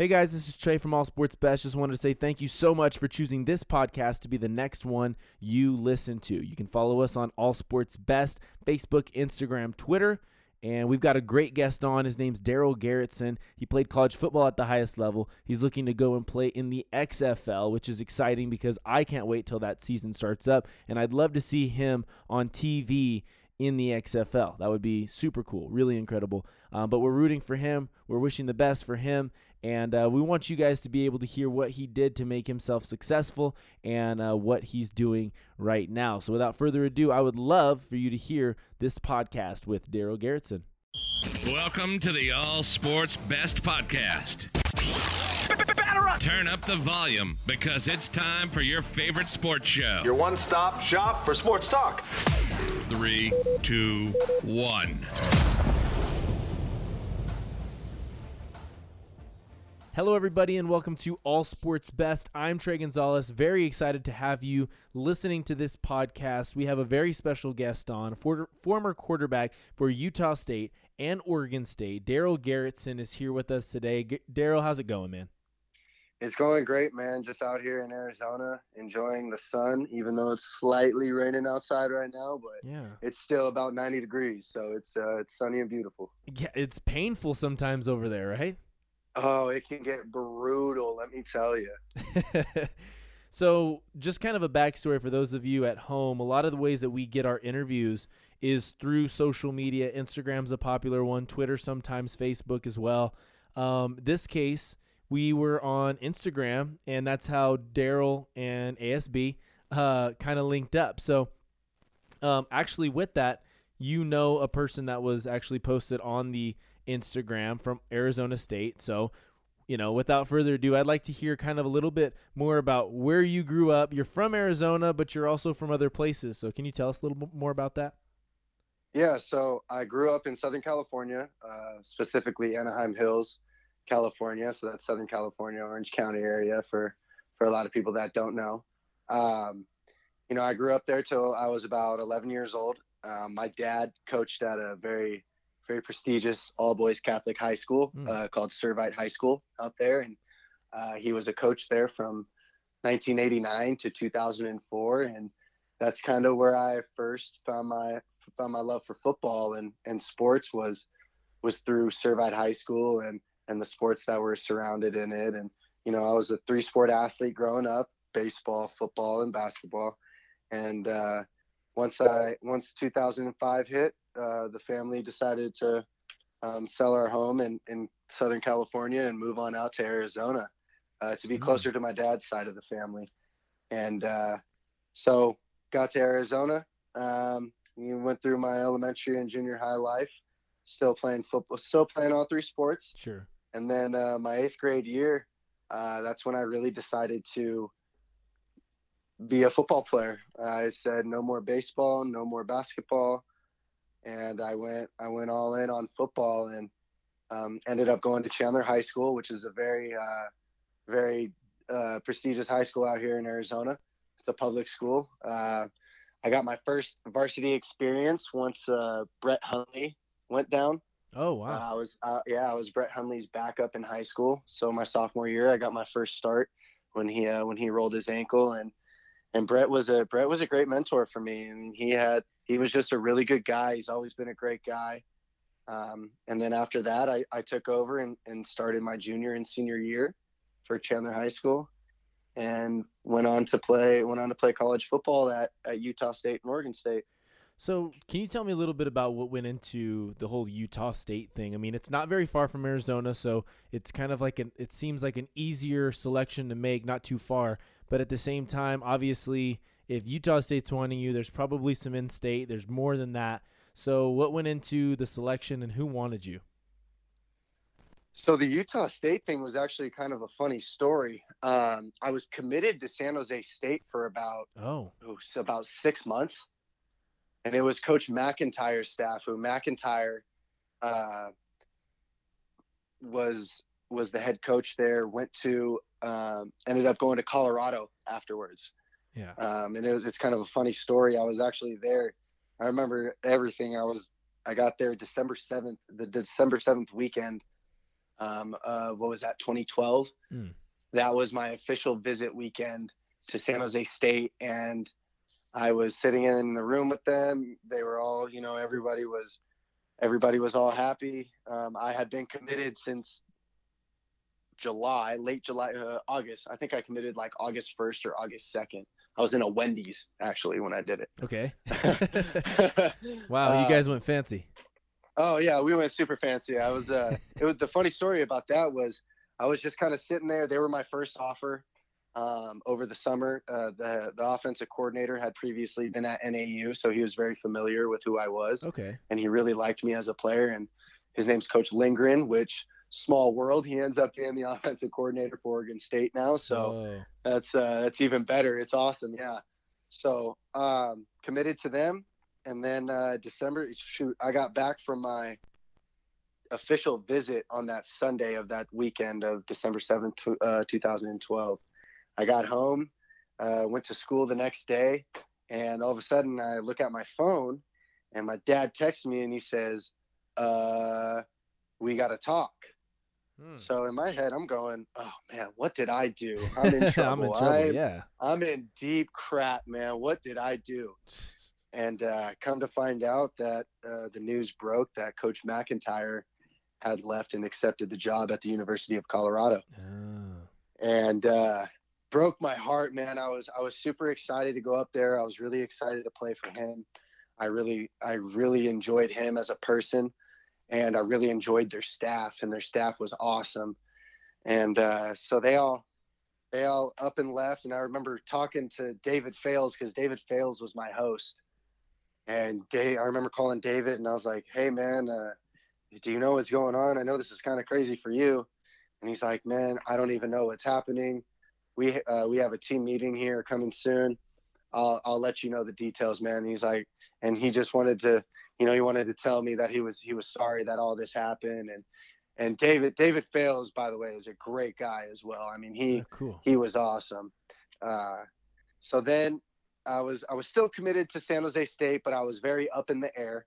Hey guys, this is Trey from All Sports Best. Just wanted to say thank you so much for choosing this podcast to be the next one you listen to. You can follow us on All Sports Best, Facebook, Instagram, Twitter. And we've got a great guest on. His name's Darell Garretson. He played college football at the highest level. He's looking to go and play in the XFL, which is exciting because I can't wait till that season starts up. And I'd love to see him on TV in the XFL. That would be super cool, really incredible. Um, but we're rooting for him. We're wishing the best for him. And uh, we want you guys to be able to hear what he did to make himself successful and uh, what he's doing right now. So, without further ado, I would love for you to hear this podcast with Darell Garretson. Welcome to the All Sports Best Podcast. Turn up the volume because it's time for your favorite sports show. Your one stop shop for sports talk. Three, two, one. Hello, everybody, and welcome to All Sports Best. I'm Trey Gonzalez. Very excited to have you listening to this podcast. We have a very special guest on, for- former quarterback for Utah State and Oregon State. Darell Garretson is here with us today. G- Darell, how's it going, man? It's going great, man. Just out here in Arizona, enjoying the sun, even though it's slightly raining outside right now. But Yeah, it's still about 90 degrees, so it's uh, it's sunny and beautiful. yeah, it's painful sometimes over there, right? Oh, it can get brutal, let me tell you. so, just kind of a backstory for those of you at home. A lot of the ways that we get our interviews is through social media. Instagram's a popular one, Twitter, sometimes Facebook as well. Um, this case, we were on Instagram, and that's how Darell and ASB uh, kind of linked up. So, um, actually, with that, you know a person that was actually posted on the Instagram from Arizona State. So, you know, without further ado, I'd like to hear kind of a little bit more about where you grew up. You're from Arizona, but you're also from other places. So, can you tell us a little bit more about that? Yeah, so I grew up in Southern California, uh, specifically Anaheim Hills, California. So that's Southern California, Orange County area for for a lot of people that don't know. Um, you know, I grew up there till I was about 11 years old. Um, my dad coached at a very very prestigious all boys Catholic high school Mm. uh, called Servite High School out there, and uh, he was a coach there from 1989 to 2004, and that's kind of where I first found my found my love for football and and sports was was through Servite High School and and the sports that were surrounded in it, and you know I was a three sport athlete growing up: baseball, football, and basketball, and uh, once I once 2005 hit, uh, the family decided to um, sell our home in, in Southern California and move on out to Arizona uh, to be Mm. closer to my dad's side of the family. And uh, so got to Arizona. Um, went through my elementary and junior high life, still playing football, still playing all three sports. Sure. And then uh, my eighth grade year, uh, that's when I really decided to be a football player. I said no more baseball, no more basketball, and I went I went all in on football and um, ended up going to Chandler High School, which is a very uh, very uh, prestigious high school out here in Arizona. It's a public school. Uh, I got my first varsity experience once uh, Brett Hundley went down. Oh, wow. Uh, I was uh, yeah, I was Brett Hundley's backup in high school. So my sophomore year, I got my first start when he uh, when he rolled his ankle, and and Brett was a Brett was a great mentor for me. Mean, he had he was just a really good guy. He's always been a great guy. Um, and then after that, I, I took over and, and started my junior and senior year for Chandler High School, and went on to play went on to play college football at, at Utah State and Oregon State. So, can you tell me a little bit about what went into the whole Utah State thing? I mean, it's not very far from Arizona, so it's kind of like an it seems like an easier selection to make, not too far. But at the same time, obviously, if Utah State's wanting you, there's probably some in-state. There's more than that. So, what went into the selection and who wanted you? So the Utah State thing was actually kind of a funny story. Um, I was committed to San Jose State for about Oh, oh, s- about six months, and it was Coach MacIntyre's staff who McIntyre uh, was was the head coach there. Went to um, ended up going to Colorado afterwards, yeah. um, and it was it's kind of a funny story. I was actually there. I remember everything. I was I got there December seventh, the December seventh weekend Um, uh, what was that? 2012. Mm. That was my official visit weekend to San Jose State, and I was sitting in the room with them. They were all, you know, everybody was, everybody was all happy. Um, I had been committed since July, late July, uh, August. I think I committed like August 1st or August 2nd. I was in a Wendy's actually when I did it. Okay. wow, you Uh, guys went fancy. Oh yeah, we went super fancy. I was uh it was the funny story about that was I was just kind of sitting there. They were my first offer um, over the summer. Uh, the the offensive coordinator had previously been at NAU, so he was very familiar with who I was, Okay. and he really liked me as a player. And his name's Coach Lindgren, which small world. He ends up being the offensive coordinator for Oregon State now. So Oh, that's uh, that's even better. It's awesome, yeah. So um, committed to them, and then uh, December. Shoot, I got back from my official visit on that Sunday of that weekend of December seventh, uh, two thousand and twelve. I got home, uh, went to school the next day, and all of a sudden I look at my phone, and my dad texts me and he says, uh, "We got to talk." hmm. So in my head, I'm going, "Oh man, what did I do? I'm in trouble. I'm in trouble. I'm- yeah. I'm in deep crap, man. What did I do? And uh, come to find out that uh, the news broke that Coach MacIntyre had left and accepted the job at the University of Colorado, Oh. and uh, broke my heart, man. I was I was super excited to go up there. I was really excited to play for him. I really I really enjoyed him as a person, and I really enjoyed their staff, and their staff was awesome. And uh, so they all they all up and left. And I remember talking to David Fales because David Fales was my host. And Dave, I remember calling David and I was like, "Hey man, uh, do you know what's going on? I know this is kind of crazy for you." And he's like, "Man, I don't even know what's happening. We uh, we have a team meeting here coming soon. I'll I'll let you know the details, man." And he's like, and he just wanted to, you know, he wanted to tell me that he was he was sorry that all this happened and and David David Fales, by the way, is a great guy as well. I mean, he Yeah, cool. he was awesome. Uh, so then I was I was still committed to San Jose State, but I was very up in the air.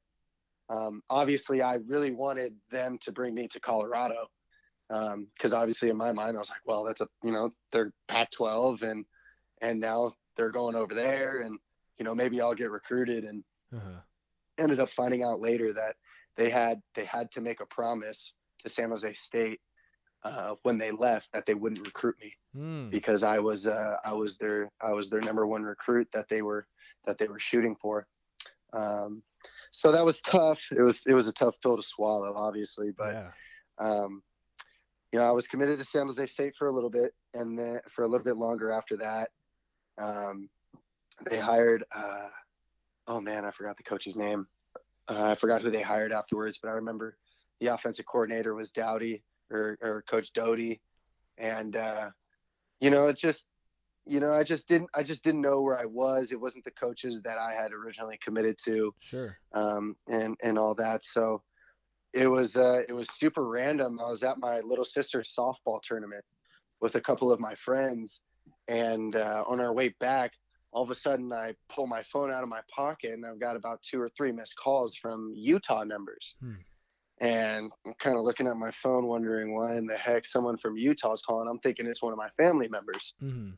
Um, obviously, I really wanted them to bring me to Colorado because obviously in my mind I was like, well, that's a you know they're Pac-12 and and now they're going over there and you know maybe I'll get recruited and Uh-huh. ended up finding out later that they had they had to make a promise to San Jose State uh, when they left that they wouldn't recruit me Hmm. because I was uh, I was their I was their number one recruit that they were that they were shooting for. Um, so that was tough. It was it was a tough pill to swallow, obviously, but yeah. um, you know I was committed to San Jose State for a little bit, and then for a little bit longer after that, um, they hired. Uh, oh man, I forgot the coach's name. Uh, I forgot who they hired afterwards, but I remember the offensive coordinator was Dowdy or, or Coach Doty, and uh, you know, it just, you know, I just didn't, I just didn't know where I was. It wasn't the coaches that I had originally committed to, Sure. um, and and all that. So it was, uh, it was super random. I was at my little sister's softball tournament with a couple of my friends, and uh, on our way back, all of a sudden I pull my phone out of my pocket, and I've got about two or three missed calls from Utah numbers. Hmm. And I'm kind of looking at my phone, wondering why in the heck someone from Utah's calling. I'm thinking it's one of my family members. hmm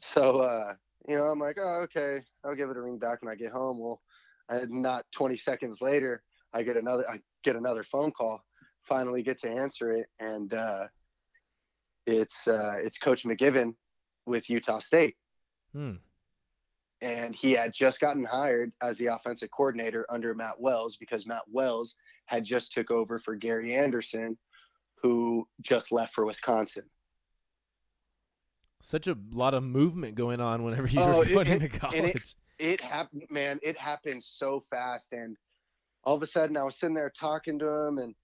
So, uh, you know, I'm like, oh, okay, I'll give it a ring back when I get home. Well, I, not 20 seconds later, I get another, I get another phone call. Finally, get to answer it, and uh, it's uh, it's Coach McGiven with Utah State, Hmm. and he had just gotten hired as the offensive coordinator under Matt Wells because Matt Wells had just took over for Gary Andersen, who just left for Wisconsin. Such a lot of movement going on whenever you Oh, were going it- into college. it- it happened man it happened so fast and all of a sudden i was sitting there talking to him and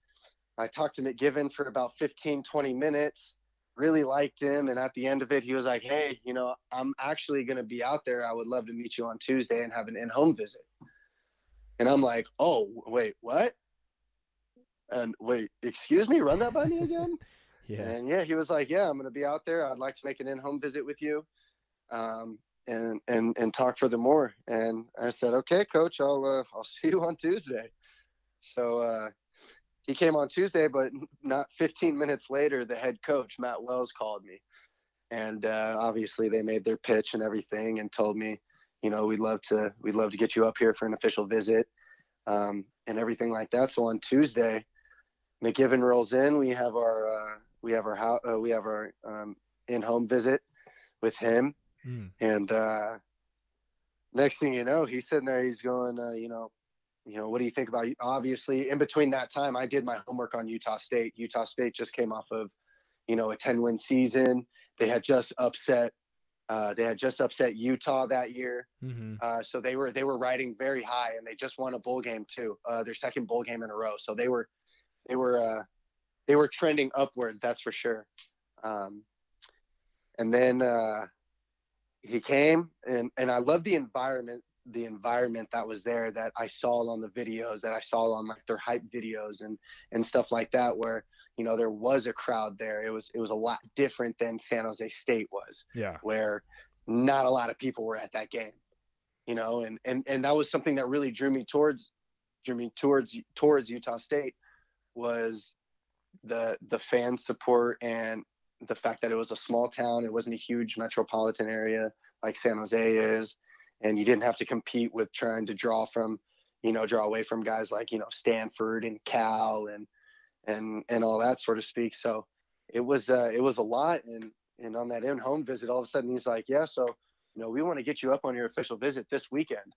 i talked to mcgiven for about 15 20 minutes really liked him and at the end of it he was like hey you know i'm actually going to be out there. I would love to meet you on tuesday and have an in-home visit. And i'm like oh wait what? And wait excuse me run that by me again? Yeah. and yeah, he was like, "Yeah, I'm going to be out there. I'd like to make an in-home visit with you, um, and and and talk further more." And I said, "Okay, coach, I'll uh, I'll see you on Tuesday." So uh, he came on Tuesday, but not 15 minutes later, the head coach Matt Wells called me, and uh, obviously they made their pitch and everything, and told me, you know, we'd love to we'd love to get you up here for an official visit, um, and everything like that. So on Tuesday, McGiven rolls in. We have our uh, we have our uh, we have our um, in home visit with him, Mm. and uh, next thing you know, he's sitting there. He's going, uh, you know, you know, what do you think about? Obviously, in between that time, I did my homework on Utah State. Utah State just came off of, you know, a 10 win season. They had just upset. Uh, they had just upset Utah that year, Mm-hmm. uh, so they were they were riding very high, and they just won a bowl game too, uh, their second bowl game in a row. So they were they were uh, they were trending upward, that's for sure. Um, and then uh, he came, and and I love the environment, the environment that was there that I saw on the videos, that I saw on like their hype videos and and stuff like that, where you know there was a crowd there. It was it was a lot different than San Jose State was Yeah. where not a lot of people were at that game you know and and and that was something that really drew me towards drew me towards towards Utah State was the the fan support and the fact that it was a small town it wasn't a huge metropolitan area like San Jose is and you didn't have to compete with trying to draw from you know draw away from guys like you know Stanford and Cal and and and all that sort of speak. So it was uh, it was a lot. And and on that in-home visit, all of a sudden he's like, "Yeah, so you know, we want to get you up on your official visit this weekend."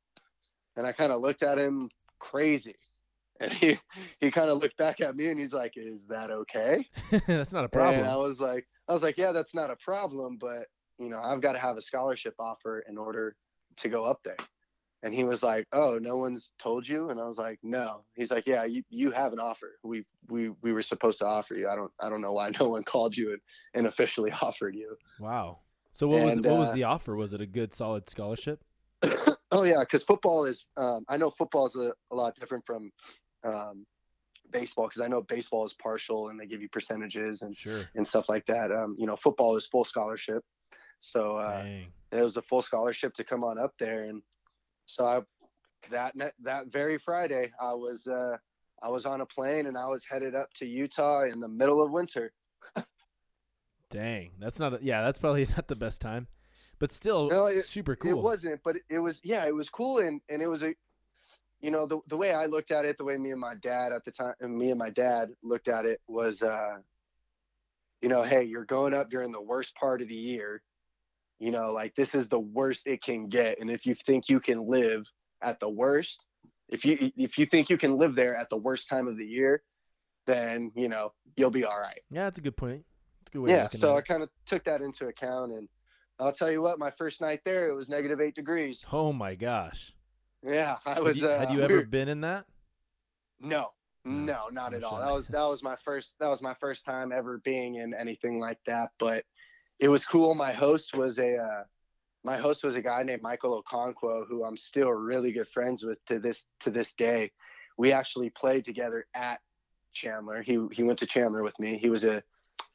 And I kind of looked at him crazy, and he he kind of looked back at me and he's like, "Is that okay?" That's not a problem. And I was like, I was like, "Yeah, that's not a problem, but you know, I've got to have a scholarship offer in order to go up there." And he was like, "Oh, no one's told you?" And I was like, "No." He's like, "Yeah, you, you have an offer. We we we were supposed to offer you. I don't I don't know why no one called you and, and officially offered you." wow. So what was And, what was uh, the offer? Was it a good solid scholarship? oh yeah, because football is. Um, I know football is a, a lot different from um, baseball because I know baseball is partial and they give you percentages and Sure. and stuff like that. Um, you know, football is full scholarship, so uh, it was a full scholarship to come on up there, and so I that that very Friday I was uh, I was on a plane and I was headed up to Utah in the middle of winter. Dang. That's not. A, yeah. That's probably not the best time, but still No, it- super cool. It wasn't, but it, it was yeah, it was cool and and it was a you know, the the way I looked at it, the way me and my dad at the time and me and my dad looked at it was uh you know, hey, you're going up during the worst part of the year. You know, like this is the worst it can get and if you think you can live at the worst, if you if you think you can live there at the worst time of the year, then, you know, you'll be all right Yeah, that's a good point. A good way. yeah so i kind of took that into account and i'll tell you what my first night there it was negative eight degrees Oh my gosh. Yeah i Had was you, uh, had you we ever been in that? no No, no not no at all. that was that was my first that was my first time ever being in anything like that but it was cool. My host was a uh, my host was a guy named michael okonkwo who i'm still really good friends with to this to this day. We actually played together at chandler. He he went to chandler with me. He was a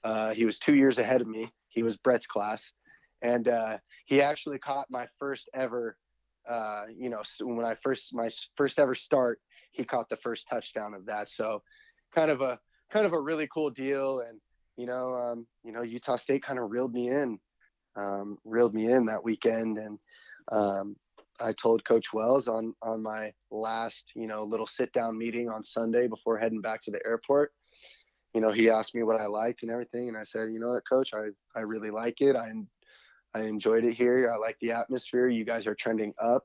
uh, he was two years ahead of me. He was brett's class. And uh, he actually caught my first ever uh, you know when i first my first ever start he caught the first touchdown of that. So kind of a kind of a really cool deal. And you know um, you know utah state kind of reeled me in um, reeled me in that weekend. And um, i told coach wells on on my last you know little sit down meeting on sunday before heading back to the airport you know he asked me what i liked and everything. And i said you know what coach? I i really like it. I i enjoyed it here i like the atmosphere you guys are trending up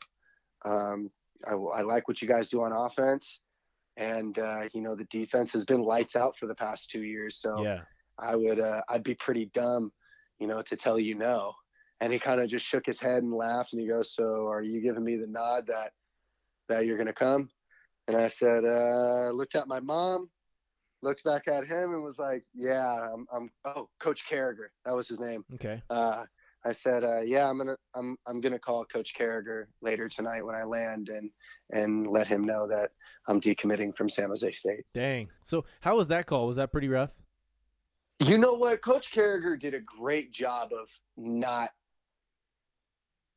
um, I, I like what you guys do on offense and uh, you know the defense has been lights out for the past two years so Yeah. I would uh, I'd be pretty dumb, you know, to tell you no. And he kind of just shook his head and laughed and he goes, "So are you giving me the nod that that you're gonna come?" And I said, uh, looked at my mom, looked back at him and was like, "Yeah, I'm, I'm oh Coach Caragher, that was his name." Okay. Uh, I said, uh, "Yeah, I'm gonna I'm I'm gonna call Coach Caragher later tonight when I land and and let him know that I'm decommitting from San Jose State." Dang. So how was that call? Was that pretty rough? You know what? Coach Caragher did a great job of not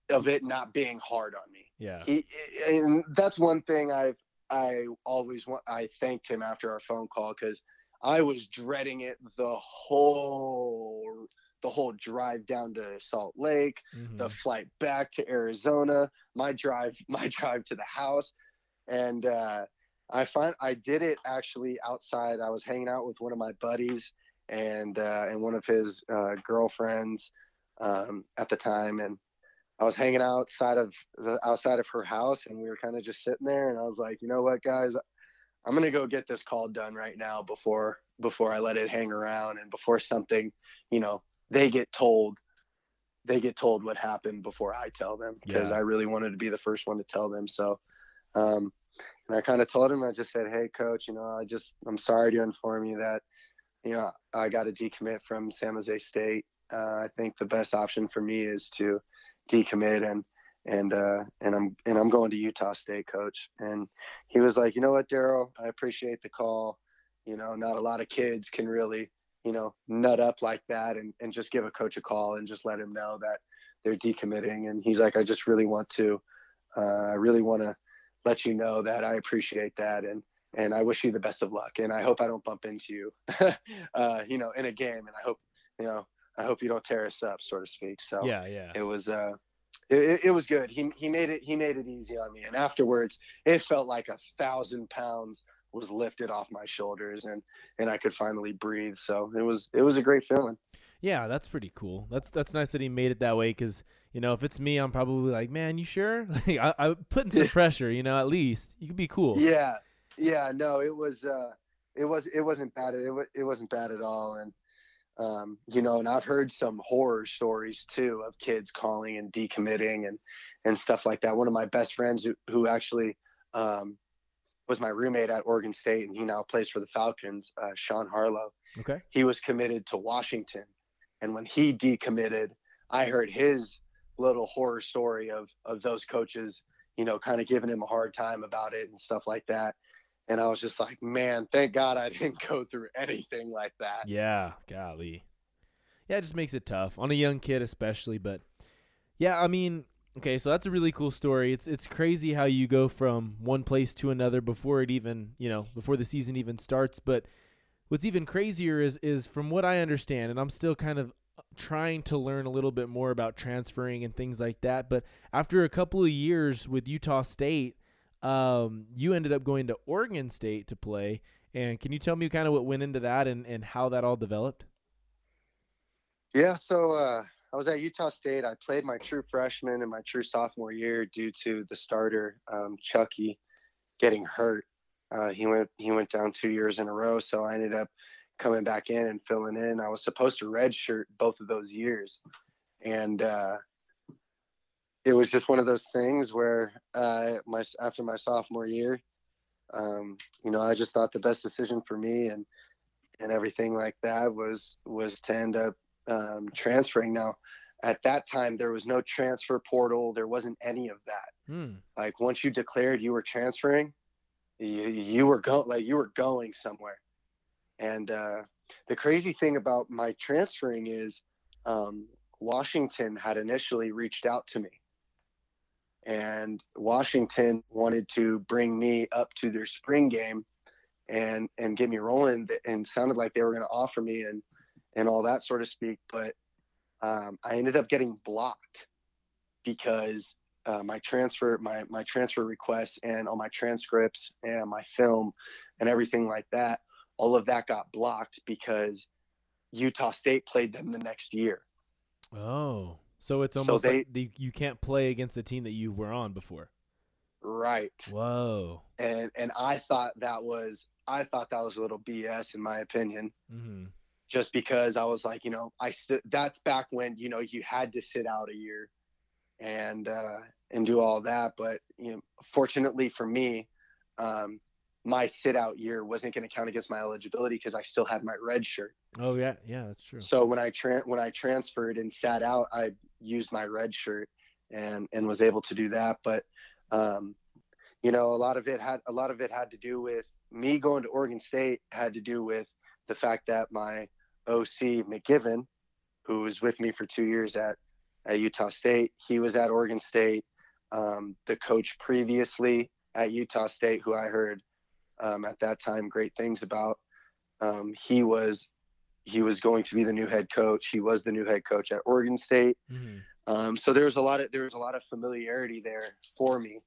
of it not being hard on me. Yeah. He and that's one thing I've I always want I thanked him after our phone call because I was dreading it the whole the whole drive down to Salt Lake, Mhm. the flight back to Arizona, my drive my drive to the house, and uh, I find I did it actually outside. I was hanging out with one of my buddies and uh, and one of his uh, girlfriends um, at the time, and I was hanging outside of outside of her house, and we were kind of just sitting there, and I was like, you know what, guys, I'm gonna go get this call done right now before before I let it hang around and before something, you know, they get told they get told what happened before I tell them because Yeah. I really wanted to be the first one to tell them. So, um, and I kind of told him, I just said, Hey coach, you know, I just, I'm sorry to inform you that, you know, I got to decommit from San Jose state. Uh, I think the best option for me is to decommit and, and, uh, and I'm, and I'm going to Utah state coach. And he was like, you know what, Darell, I appreciate the call. You know, not a lot of kids can really, you know, nut up like that and, and just give a coach a call and just let him know that they're decommitting. And he's like, I just really want to, uh, I really want to let you know that I appreciate that. And, and I wish you the best of luck. And I hope I don't bump into you, uh, you know, in a game. And I hope, you know, I hope you don't tear us up, so to speak. So Yeah, yeah. it was, uh, it, it- it was good. He, he made it, he made it easy on me. And afterwards it felt like a thousand pounds was lifted off my shoulders and, and I could finally breathe. So it was, it was a great feeling. Yeah, that's pretty cool. That's that's nice that he made it that way because you know if it's me, I'm probably like, man, you sure? Like I, I'm putting some pressure. You know, at least you could be cool. Yeah, yeah, no, it was, uh, it was, it wasn't bad. It was, it wasn't bad at all. And, um, you know, and I've heard some horror stories too of kids calling and decommitting and, and stuff like that. One of my best friends who, who actually, um, was my roommate at Oregon State and he now plays for the Falcons, uh, Sean Harlow. Okay. He was committed to Washington. And when he decommitted, I heard his little horror story of, of those coaches, you know, kind of giving him a hard time about it and stuff like that. And I was just like, man, thank God I didn't go through anything like that. Yeah, golly. Yeah, it just makes it tough on a young kid especially, but yeah, I mean, okay, so that's a really cool story. It's it's crazy how you go from one place to another before it even, you know, before the season even starts, but what's even crazier is is from what I understand and I'm still kind of trying to learn a little bit more about transferring and things like that, but after a couple of years with Utah State, um, you ended up going to Oregon State to play. And can you tell me kind of what went into that and, and how that all developed? Yeah, so uh, I was at Utah State. I played my true freshman and my true sophomore year due to the starter um, Chucky getting hurt. Uh, he went he went down two years in a row, so I ended up coming back in and filling in. I was supposed to redshirt both of those years, and uh, it was just one of those things where uh, my after my sophomore year, um, you know, I just thought the best decision for me and and everything like that was was to end up um, transferring. Now, at that time, there was no transfer portal. There wasn't any of that. Hmm. Like once you declared you were transferring, you, you were going like you were going somewhere. And uh, the crazy thing about my transferring is um, Washington had initially reached out to me, and Washington wanted to bring me up to their spring game and and get me rolling and sounded like they were going to offer me and and all that sort of speak but um, i ended up getting blocked because uh, my transfer my my transfer requests and all my transcripts and my film and everything like that all of that got blocked because utah state played them the next year Oh, so it's almost So they- like the, you can't play against the team that you were on before. right Whoa. and and i thought that was i thought that was a little bs in my opinion Mm-hmm. Just because I was like, you know, I st- that's back when you know you had to sit out a year and uh, and do all that. But you know, fortunately for me, um, my sit out year wasn't going to count against my eligibility because I still had my red shirt. Oh yeah, yeah, that's true. So when I tra- when I transferred and sat out, I used my red shirt and and was able to do that. But um, you know, a lot of it had a lot of it had to do with me going to Oregon State. Had to do with the fact that my OC McGiven, who was with me for two years at at Utah State, he was at Oregon State. Um, the coach previously at Utah State, who I heard um, at that time great things about. Um, he was he was going to be the new head coach. He was the new head coach at Oregon State. Mm-hmm. Um, so there was a lot of there was a lot of familiarity there for me,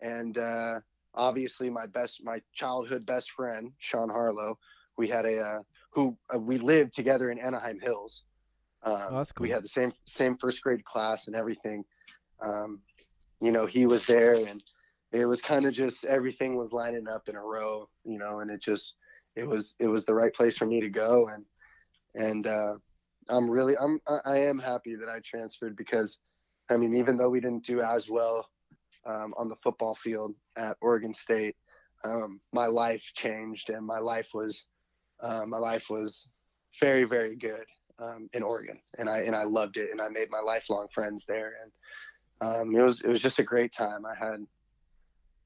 and uh, obviously my best my childhood best friend Sean Harlow. We had a uh, who uh, we lived together in Anaheim Hills. Um, Oh, that's cool. We had the same same first grade class and everything. Um, you know, he was there, and it was kind of just everything was lining up in a row. You know, and it just it was it was the right place for me to go, and and uh, I'm really I'm I I am happy that I transferred because, I mean, even though we didn't do as well um, on the football field at Oregon State, um, my life changed and my life was uh, my life was very very good um, in Oregon, and I and I loved it, and I made my lifelong friends there, and um, it was it was just a great time. I had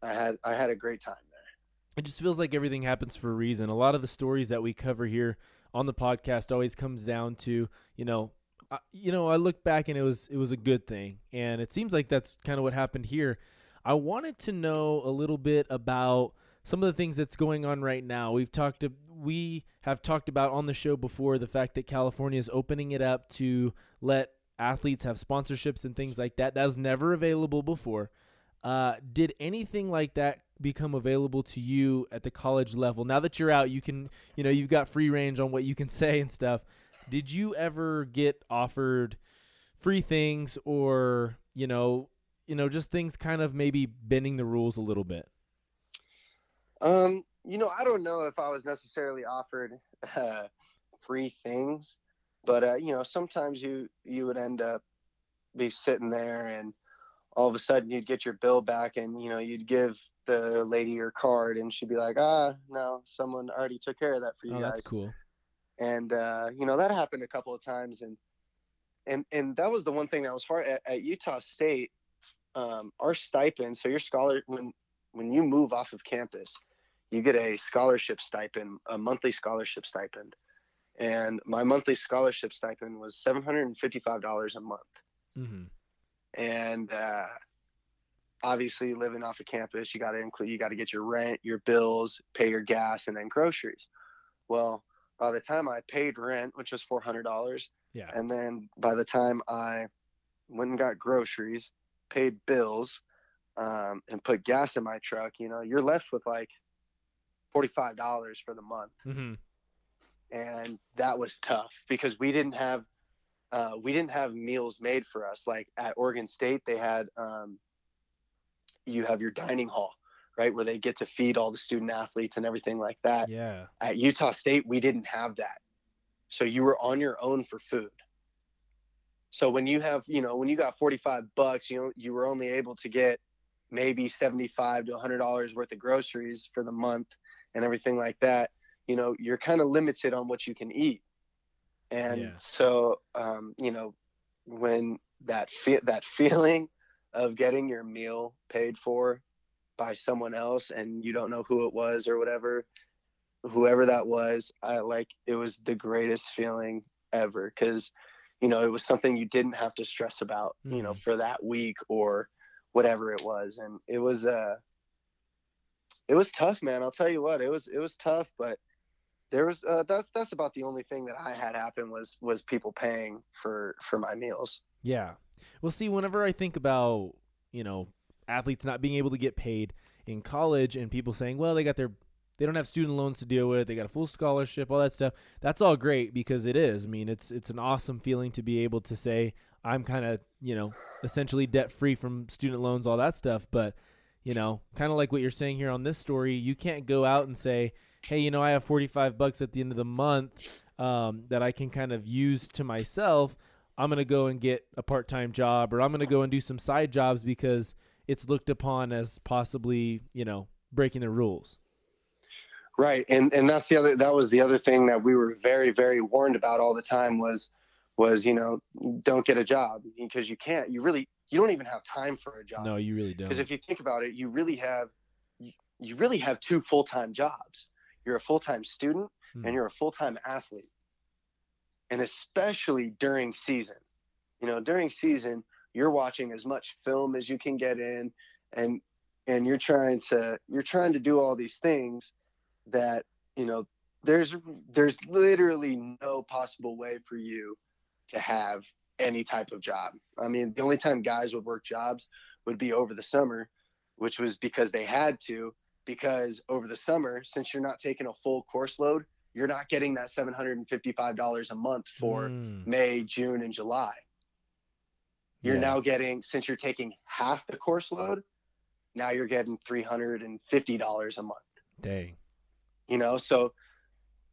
I had I had a great time there. it just feels like everything happens for a reason. A lot of the stories that we cover here on the podcast always comes down to, you know, I, you know, I look back and it was it was a good thing, and it seems like that's kind of what happened here. I wanted to know a little bit about some of the things that's going on right now. We've talked to, we have talked about on the show before the fact that California is opening it up to let athletes have sponsorships and things like that. That was never available before. Uh, did anything like that become available to you at the college level? Now that you're out, you can, you know, you've got free range on what you can say and stuff. Did you ever get offered free things or, you know, you know, just things kind of maybe bending the rules a little bit? Um, you know, I don't know if I was necessarily offered uh, free things, but uh, you know, sometimes you you would end up be sitting there, and all of a sudden you'd get your bill back, and you know, you'd give the lady your card, and she'd be like, "Ah, no, someone already took care of that for you Oh, guys." that's cool. and uh, you know that happened a couple of times and and and that was the one thing that was hard at, at utah state um, our stipend so your scholar when when you move off of campus you get a scholarship stipend a monthly scholarship stipend and my monthly scholarship stipend was $755 a month Mm-hmm. and uh, obviously living off of campus you got to include you got to get your rent your bills pay your gas and then groceries well by the time i paid rent which was $400 Yeah. and then by the time i went and got groceries paid bills um, and put gas in my truck you know you're left with like $45 for the month. Mm-hmm. and that was tough because we didn't have uh, we didn't have meals made for us. Like at oregon state they had um, you have your dining hall right where they get to feed all the student athletes and everything like that. Yeah. at utah state we didn't have that. So you were on your own for food. So when you have you know when you got 45 bucks you know you were only able to get maybe 75 to 100 dollars worth of groceries for the month and everything like that you know you're kind of limited on what you can eat and Yeah. so um, you know when that fe- that feeling of getting your meal paid for by someone else and you don't know who it was or whatever whoever that was i like it was the greatest feeling ever because you know it was something you didn't have to stress about you know Mhm. for that week or whatever it was and it was uh it was tough man i'll tell you what it was it was tough but there was uh, that's that's about the only thing that i had happen was was people paying for for my meals Yeah. Well, see, whenever I think about, you know, athletes not being able to get paid in college and people saying, well, they got their they don't have student loans to deal with, they got a full scholarship, all that stuff. That's all great because it is. I mean, it's it's an awesome feeling to be able to say I'm kind of, you know, essentially debt free from student loans, all that stuff, but you know, kind of like what you're saying here on this story, you can't go out and say, "Hey, you know, I have 45 bucks at the end of the month um, that I can kind of use to myself." I'm to go and get a part time job or I'm to go and do some side jobs because it's looked upon as possibly, you know, breaking the rules. Right, and and that's the other that was the other thing that we were very very warned about all the time was was you know don't get a job because you can't you really you don't even have time for a job No, you really don't. because if you think about it you really have you, really have two full time jobs you're a full time student Hmm. and you're a full time athlete and especially during season you know during season you're watching as much film as you can get in and and you're trying to you're trying to do all these things that you know there's there's literally no possible way for you to have any type of job. I mean, the only time guys would work jobs would be over the summer, which was because they had to because over the summer since you're not taking a full course load, you're not getting that $755 a month for Mm, May, June, and July. You're Yeah. now getting, since you're taking half the course load, now you're getting $350 a month, dang. you know? So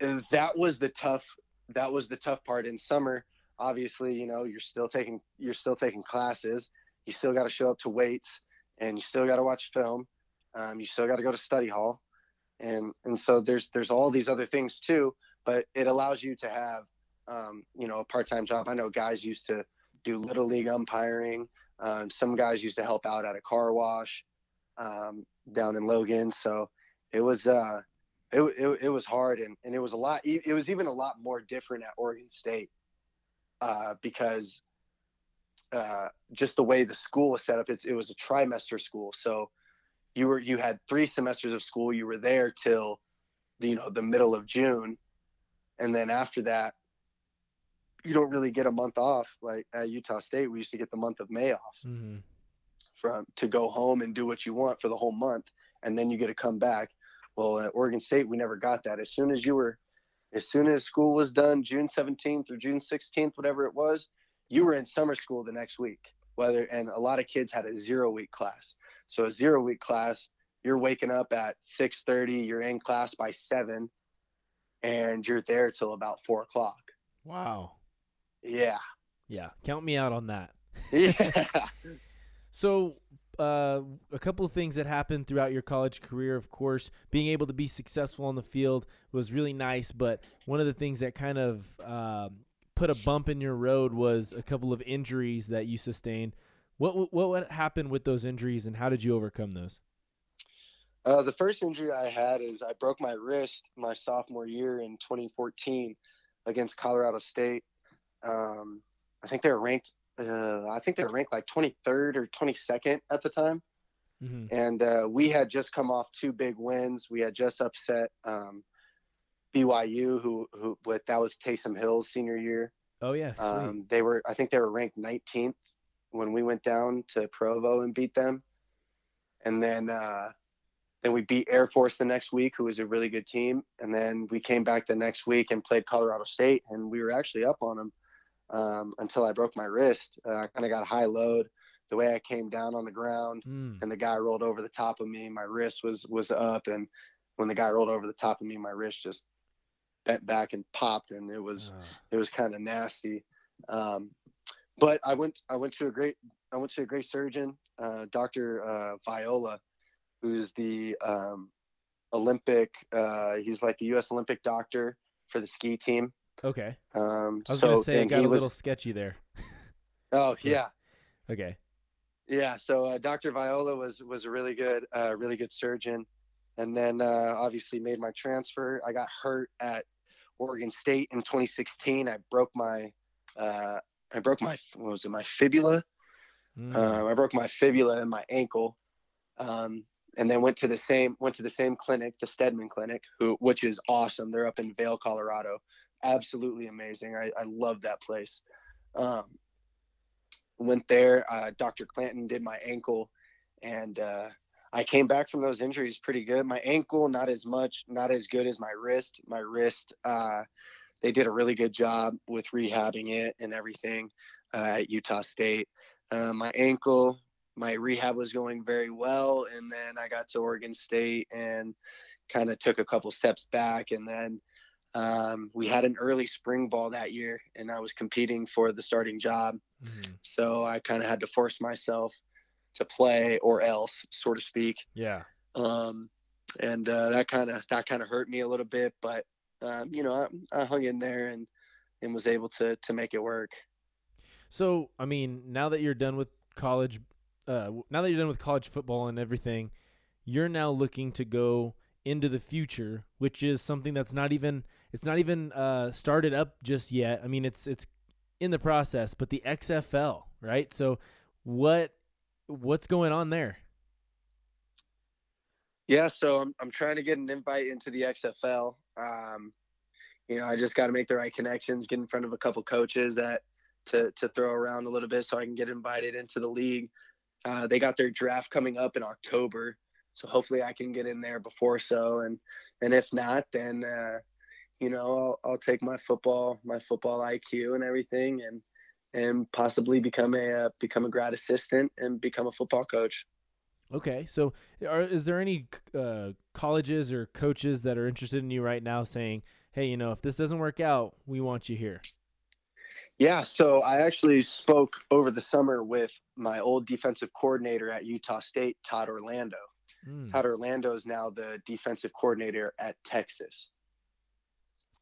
uh, that was the tough, that was the tough part in summer. Obviously, you know, you're still taking, you're still taking classes. You still got to show up to weights and you still got to watch film. Um, you still got to go to study hall. And, and so there's, there's all these other things too, but it allows you to have, um, you know, a part-time job. I know guys used to do little league umpiring. Um, some guys used to help out at a car wash um, down in Logan. So it was uh, it, it, it was hard and, and it was a lot. It was even a lot more different at Oregon State uh, because uh, just the way the school was set up. It's, it was a trimester school, so you were you had three semesters of school. You were there till the, you know the middle of June, and then after that you don't really get a month off like at Utah State. We used to get the month of May off hmm from to go home and do what you want for the whole month, and then you get to come back. Well, at Oregon State, we never got that. As soon as you were, as soon as school was done, June 17th or June 16th, whatever it was, you were in summer school the next week. Whether and a lot of kids had a zero week class. So a zero week class, you're waking up at 6:30, you're in class by seven, and you're there till about four o'clock. Wow. Yeah. Yeah. Count me out on that. Yeah. So, uh, a couple of things that happened throughout your college career, of course, being able to be successful on the field was really nice. But one of the things that kind of um, put a bump in your road was a couple of injuries that you sustained. What what what happened with those injuries, and how did you overcome those? Uh, the first injury I had is I broke my wrist my sophomore year in 2014 against Colorado State. Um, I think they were ranked. Uh, I think they were ranked like 23rd or 22nd at the time, Mm-hmm. and uh, we had just come off two big wins. We had just upset um, BYU, who who with that was Taysom Hill's senior year. Oh yeah. Um, they were, I think they were ranked 19th when we went down to Provo and beat them. And then, uh, then we beat Air Force the next week, who was a really good team. And then we came back the next week and played Colorado State, and we were actually up on them um, until I broke my wrist. Uh, I kind of got a high load. The way I came down on the ground, Mm. and the guy rolled over the top of me, my wrist was was up, and when the guy rolled over the top of me, my wrist just bent back and popped, and it was it was kind of nasty. Um, but I went I went to a great I went to a great surgeon, uh, Dr. Uh, Viola, who's the um, Olympic. Uh, he's like the U.S. Olympic doctor for the ski team. Okay. Um, I was so gonna say it got a was, little sketchy there. Oh yeah, Okay. yeah. So uh, Dr. Viola was was a really good uh, really good surgeon, and then uh, obviously made my transfer. I got hurt at Oregon State in 2016. I broke my uh, I broke my what was it my fibula. Mm. Um, I broke my fibula and my ankle, um, and then went to the same went to the same clinic, the Steadman Clinic, who which is awesome. They're up in Vail, Colorado. Absolutely amazing. I, I love that place. Um, went there. Uh, Dr. Clanton did my ankle, and uh, I came back from those injuries pretty good. My ankle, not as much, not as good as my wrist. My wrist, uh, they did a really good job with rehabbing it and everything uh, at Utah State. Uh, my ankle, my rehab was going very well, and then I got to Oregon State and kind of took a couple steps back, and then um, we had an early spring ball that year, and I was competing for the starting job, Mhm. so I kind of had to force myself to play or else, so to speak. Yeah. Um, and uh, that kind of that kind of hurt me a little bit, but um, you know, I, I hung in there and and was able to to make it work. So, I mean, now that you're done with college, uh, now that you're done with college football and everything, you're now looking to go into the future, which is something that's not even it's not even uh, started up just yet. I mean, it's it's in the process, but the XFL, right? So, what what's going on there? Yeah, so I'm I'm trying to get an invite into the XFL. Um, you know, I just got to make the right connections, get in front of a couple coaches that to to throw around a little bit so I can get invited into the league. Uh, they got their draft coming up in October, so hopefully I can get in there before so. And and if not, then uh, you know I'll, I'll take my football my football IQ and everything and and possibly become a uh, become a grad assistant and become a football coach. Okay, so are, is there any uh, colleges or coaches that are interested in you right now, saying, "Hey, you know, if this doesn't work out, we want you here"? Yeah, so I actually spoke over the summer with my old defensive coordinator at Utah State, Todd Orlando. Mm. Todd Orlando is now the defensive coordinator at Texas.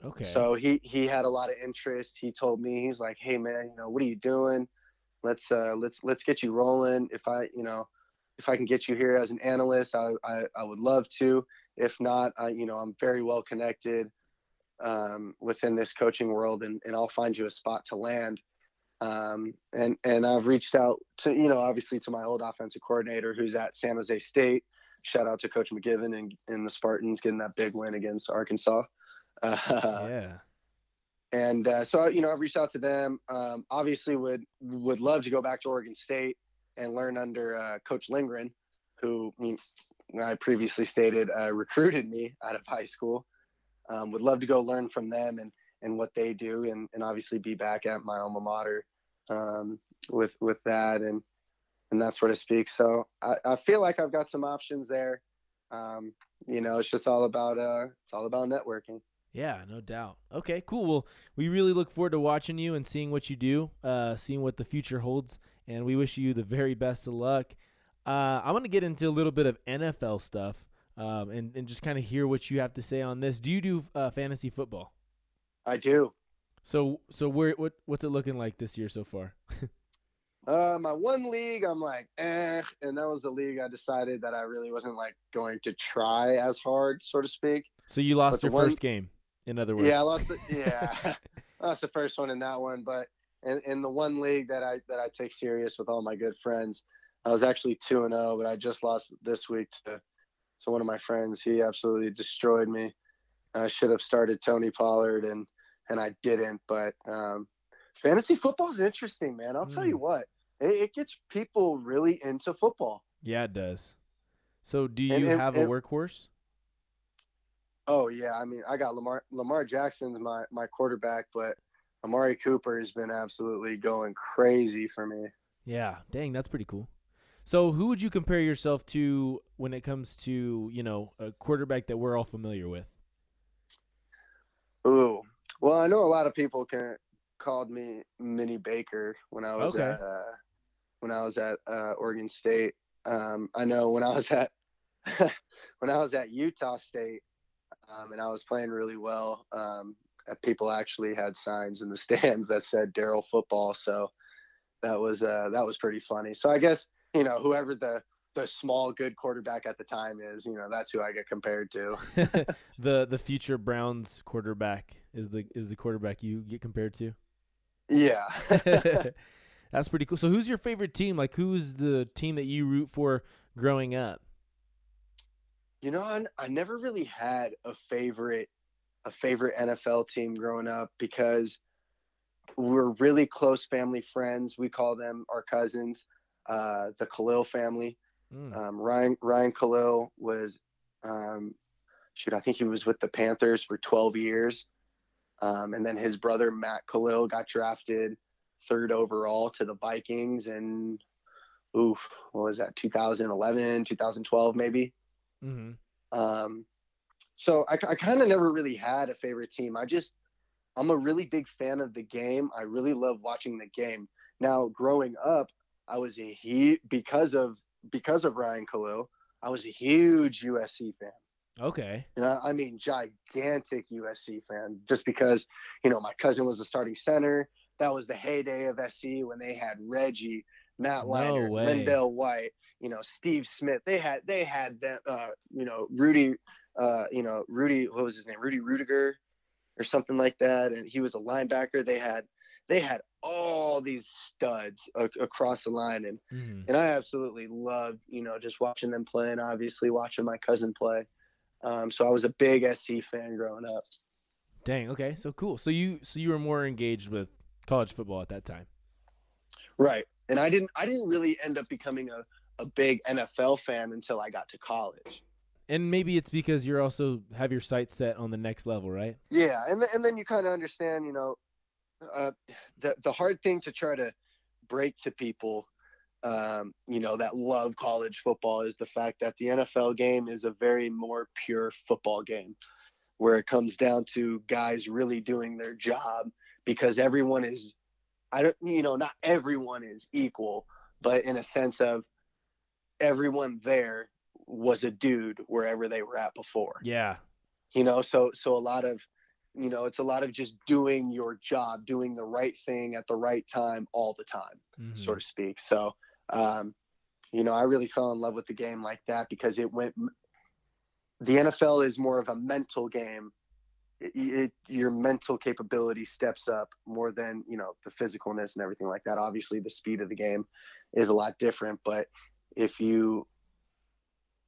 Okay. So he he had a lot of interest. He told me he's like, "Hey man, you know, what are you doing? Let's uh let's let's get you rolling. If I, you know, if I can get you here as an analyst, I I, I would love to. If not, I you know, I'm very well connected um, within this coaching world, and, and I'll find you a spot to land. Um, and and I've reached out to you know obviously to my old offensive coordinator who's at San Jose State. Shout out to Coach McGiven and, and the Spartans getting that big win against Arkansas. Uh, yeah. And uh, so you know I've reached out to them. Um, obviously would would love to go back to Oregon State and learn under uh, Coach Lindgren, who I previously stated uh, recruited me out of high school um, would love to go learn from them and and what they do and, and obviously be back at my alma mater um, with with that and and that sort of speaks so I, I feel like I've got some options there um, you know it's just all about uh it's all about networking yeah no doubt okay cool well we really look forward to watching you and seeing what you do uh seeing what the future holds and we wish you the very best of luck uh, I want to get into a little bit of NFL stuff um, and and just kind of hear what you have to say on this. Do you do uh, fantasy football? I do. So so where what what's it looking like this year so far? uh, my one league, I'm like, eh, and that was the league I decided that I really wasn't like going to try as hard, so to speak. So you lost your one, first game, in other words. Yeah, I lost. The, yeah, I lost the first one in that one, but in, in the one league that I that I take serious with all my good friends, I was actually two and zero, oh, but I just lost this week to to one of my friends, he absolutely destroyed me. I should have started Tony Pollard and and I didn't. But um, fantasy football is interesting, man. I'll mm. tell you hmm. what, it, it, gets people really into football. Yeah, it does. So, do you and, and, have a workhorse? Oh yeah, I mean, I got Lamar Lamar Jackson's my my quarterback, but Amari Cooper has been absolutely going crazy for me. Yeah, dang, that's pretty cool. So, who would you compare yourself to when it comes to you know a quarterback that we're all familiar with? Ooh, well, I know a lot of people can called me Mini Baker when I was okay. at uh, when I was at uh, Oregon State. Um, I know when I was at when I was at Utah State um, and I was playing really well. Um, people actually had signs in the stands that said Darell Football, so that was uh, that was pretty funny. So I guess you know, whoever the the small good quarterback at the time is, you know, that's who I get compared to. the the future Browns quarterback is the is the quarterback you get compared to. Yeah. that's pretty cool. So who's your favorite team? Like who's the team that you root for growing up? You know, I, I never really had a favorite a favorite NFL team growing up because we're really close family friends. We call them our cousins uh, the Kalil family. Mm. Um, Ryan Ryan Kalil was, um, shoot, I think he was with the Panthers for 12 years, um, and then his brother Matt Kalil got drafted third overall to the Vikings, and oof, what was that? 2011, 2012, maybe. Mm-hmm. Um, so I, I kind of never really had a favorite team. I just I'm a really big fan of the game. I really love watching the game. Now, growing up, I was a he because of because of Ryan Kalil. I was a huge USC fan. Okay. You know, I mean, gigantic USC fan. Just because you know my cousin was the starting center. That was the heyday of SC when they had Reggie, Matt Leinart, no LenDale White, you know, Steve Smith. They had they had that. Uh, you know, Rudy. Uh, you know, Rudy. What was his name? Rudy Rudiger or something like that. And he was a linebacker. They had they had all these studs a- across the line, and Mhm. and I absolutely loved you know just watching them play, and obviously watching my cousin play. Um, so I was a big SC fan growing up. Dang. Okay. So cool. So you so you were more engaged with college football at that time. Right. And I didn't I didn't really end up becoming a, a big NFL fan until I got to college. And maybe it's because you're also have your sights set on the next level, right? Yeah, and th- and then you kind of understand, you know, uh, the the hard thing to try to break to people, um, you know, that love college football is the fact that the NFL game is a very more pure football game, where it comes down to guys really doing their job because everyone is, I don't, you know, not everyone is equal, but in a sense of everyone there was a dude wherever they were at before Yeah. you know so so a lot of you know it's a lot of just doing your job doing the right thing at the right time all the time Mhm. so to speak so um you know i really fell in love with the game like that because it went the nfl is more of a mental game it, it, your mental capability steps up more than you know the physicalness and everything like that obviously the speed of the game is a lot different but if you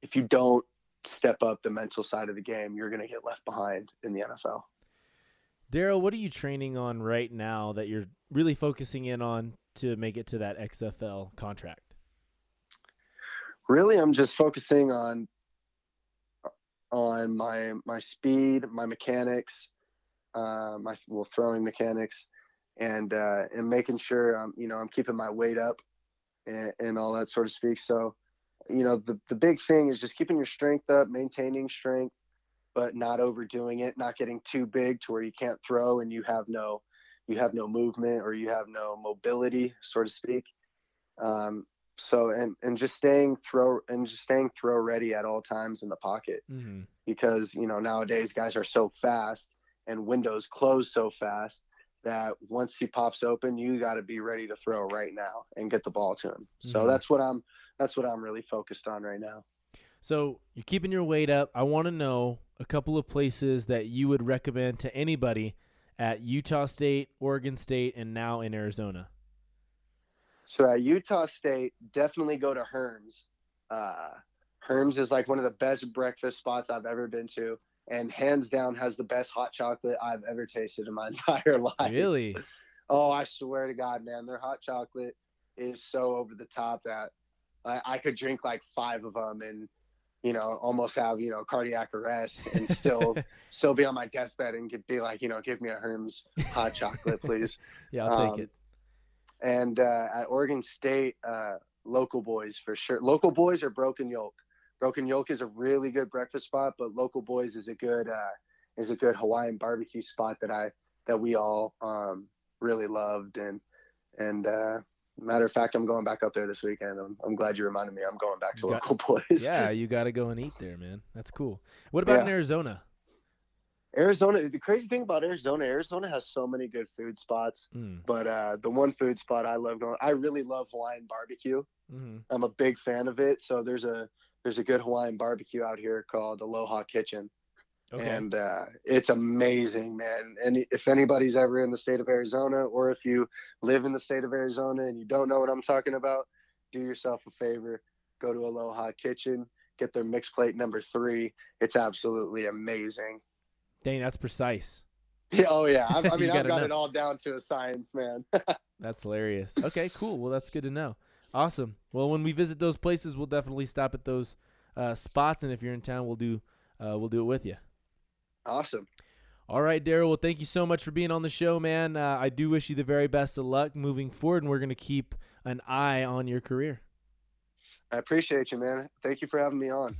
if you don't step up the mental side of the game, you're going to get left behind in the NFL. Darell, what are you training on right now that you're really focusing in on to make it to that XFL contract? Really, I'm just focusing on on my my speed, my mechanics, uh, my well throwing mechanics, and uh, and making sure I'm you know I'm keeping my weight up and, and all that sort of speak. So, you know, the the big thing is just keeping your strength up, maintaining strength, but not overdoing it, not getting too big to where you can't throw and you have no you have no movement or you have no mobility, so to speak. Um, so and and just staying throw and just staying throw ready at all times in the pocket Mm-hmm. because you know nowadays guys are so fast and windows close so fast that once he pops open you got to be ready to throw right now and get the ball to him so Mhm. that's what i'm that's what i'm really focused on right now So you're keeping your weight up. I want to know a couple of places that you would recommend to anybody at Utah State, Oregon State, and now in Arizona. So at utah state definitely go to herms uh herms is like one of the best breakfast spots i've ever been to and hands down has the best hot chocolate i've ever tasted in my entire life Really? Oh, I swear to God, man, their hot chocolate is so over the top that I, I could drink like five of them and you know almost have you know cardiac arrest and still still be on my deathbed and could be like you know give me a Herms hot chocolate please. yeah, I'll take Um, it. And uh, at Oregon State, uh, local boys for sure. Local boys are Broken Yolk. Broken Yolk is a really good breakfast spot, but local boys is a good uh, is a good Hawaiian barbecue spot that I that we all um, really loved and and uh, matter of fact, I'm going back up there this weekend. I'm, I'm glad you reminded me. I'm going back to got- local boys. Yeah, you got to go and eat there, man. That's cool. What about in Arizona? Arizona. The crazy thing about Arizona, Arizona has so many good food spots. Mm, But uh, the one food spot I love going, I really love Hawaiian barbecue. hmm I'm a big fan of it. So there's a there's a good Hawaiian barbecue out here called Aloha Kitchen, Okay. and uh, it's amazing, man. And if anybody's ever in the state of Arizona, or if you live in the state of Arizona and you don't know what I'm talking about, do yourself a favor, go to Aloha Kitchen, get their mixed plate number three. It's absolutely amazing. Dang, that's precise. Yeah, oh yeah, I, I mean I've got know. it all down to a science, man. That's hilarious. Okay, cool. Well, that's good to know. Awesome. Well, when we visit those places, we'll definitely stop at those uh, spots, and if you're in town, we'll do uh, we'll do it with you. awesome. All right, Darell. Well, thank you so much for being on the show, man. Uh, I do wish you the very best of luck moving forward, and we're gonna keep an eye on your career. I appreciate you, man. Thank you for having me on.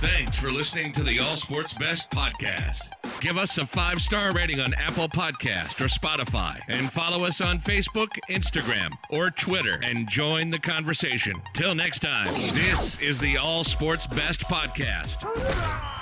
Thanks for listening to the All Sports Best podcast. Give us a five star rating on Apple Podcast or Spotify and follow us on Facebook, Instagram, or Twitter and join the conversation. Till next time, this is the All Sports Best podcast.